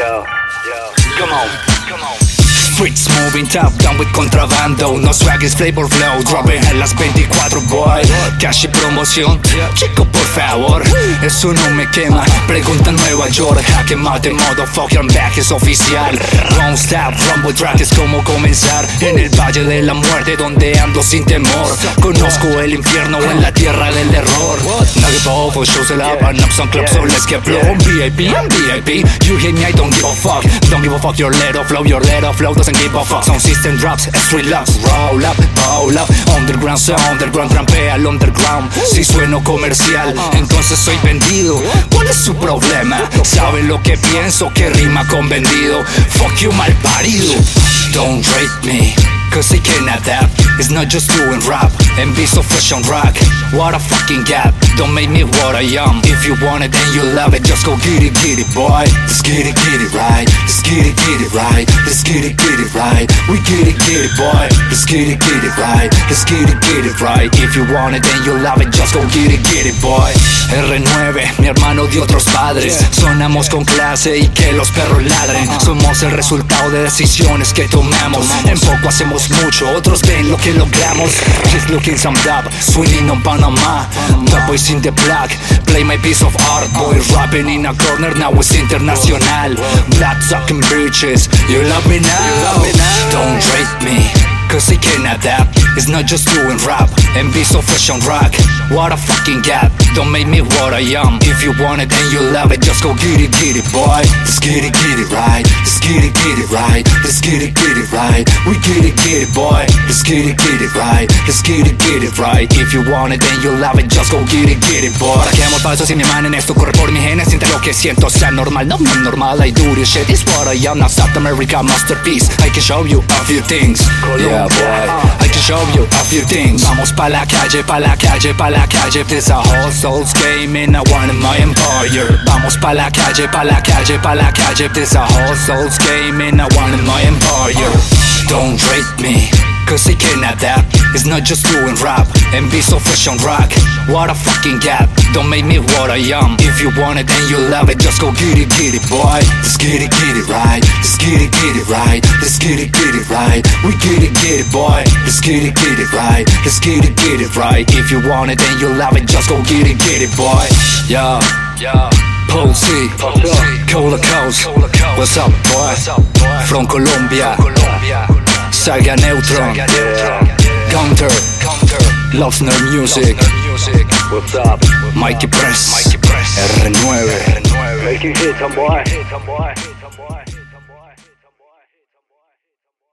Yo, yo. Come on, come on. Streets moving top down with contrabando. No swag is flavor flow. Dropping las 24 boy. Cash y promoción Chico favor. Eso no me quema. Pregunta Nueva York Jaque mate motherfucker I'm back es oficial. Don't stop Rumble track es como comenzar. En el Valle de la Muerte Donde ando sin temor. Conozco el infierno en la tierra del error. A for shows it up And up some clubs so let's get blown VIP I'm VIP You hate me I don't give a fuck. Don't give a fuck your little flow Your little flow doesn't give a fuck. Sound system drops Street locks Roll up, roll up. Underground sound Underground trampea al underground. Si sueno comercial Entonces soy vendido. ¿Cuál es su problema? ¿Sabe lo que pienso? Que rima con vendido? Fuck you mal parido Don't rate me Cause they can adapt. It's not just doing rap. And be so fresh on rock. What a fucking gap. Don't make me what I am. If you want it and you love it. Just go get it, get it boy. Let's get it, get it right get it, get it right. Let's get it, get it right. We get it, get it boy. Let's get it, get it right. Let's get it, get it right. If you want it and you love it. Just go get it, get it boy. R9, mi hermano de otros padres. Sonamos con clase y que los perros ladren. Somos el resultado de decisiones que tomamos. En poco hacemos mucho, otros ven lo que logramos. Just looking some dub, swinging on Panama The boys in the black, play my piece of art Boy. Rapping in a corner, now it's international. Black sucking bitches, you love me now. You love me now. Don't rate me Cause they can adapt It's not just doing rap And be so fresh on rock What a fucking gap Don't make me what I am If you want it and you love it Just go get it, get it boy Let's get it, get it right Let's get it, get it right Let's get it, get it right We get it, get it boy Let's get it, get it right Let's get it, get it right If you want it and you love it Just go get it, get it boy ¿Para qué amo falsos si mi mano en esto corre por mi genes? Siente lo que siento, sea normal No, no normal, I do this shit It's what I am, not South America masterpiece I can show you a few things Yeah boy I can show you a few things. Vamos pa' la calle, pa' la calle, pa' la calle. This a hustle's game and I want my empire. Vamos pa' la calle, pa' la calle, pa' la calle. This a hustle's game and I want my empire. Don't rate me Cause they can adapt It's not just doing rap And be so fresh on rock What a fucking gap Don't make me what I am If you want it and you love it Just go get it, get it boy Let's get it, get it right Let's get it, get it right Let's get it, get it right We get it, get it boy Let's get it, get it right Let's get it, get it right If you want it and you love it Just go get it, get it boy Yeah, Yeah. Paulcy, Cola Coast What's up boy From Colombia Saga Neutron. Counter. Loffsner Music? Mikey Press. R9 Making hits, boy.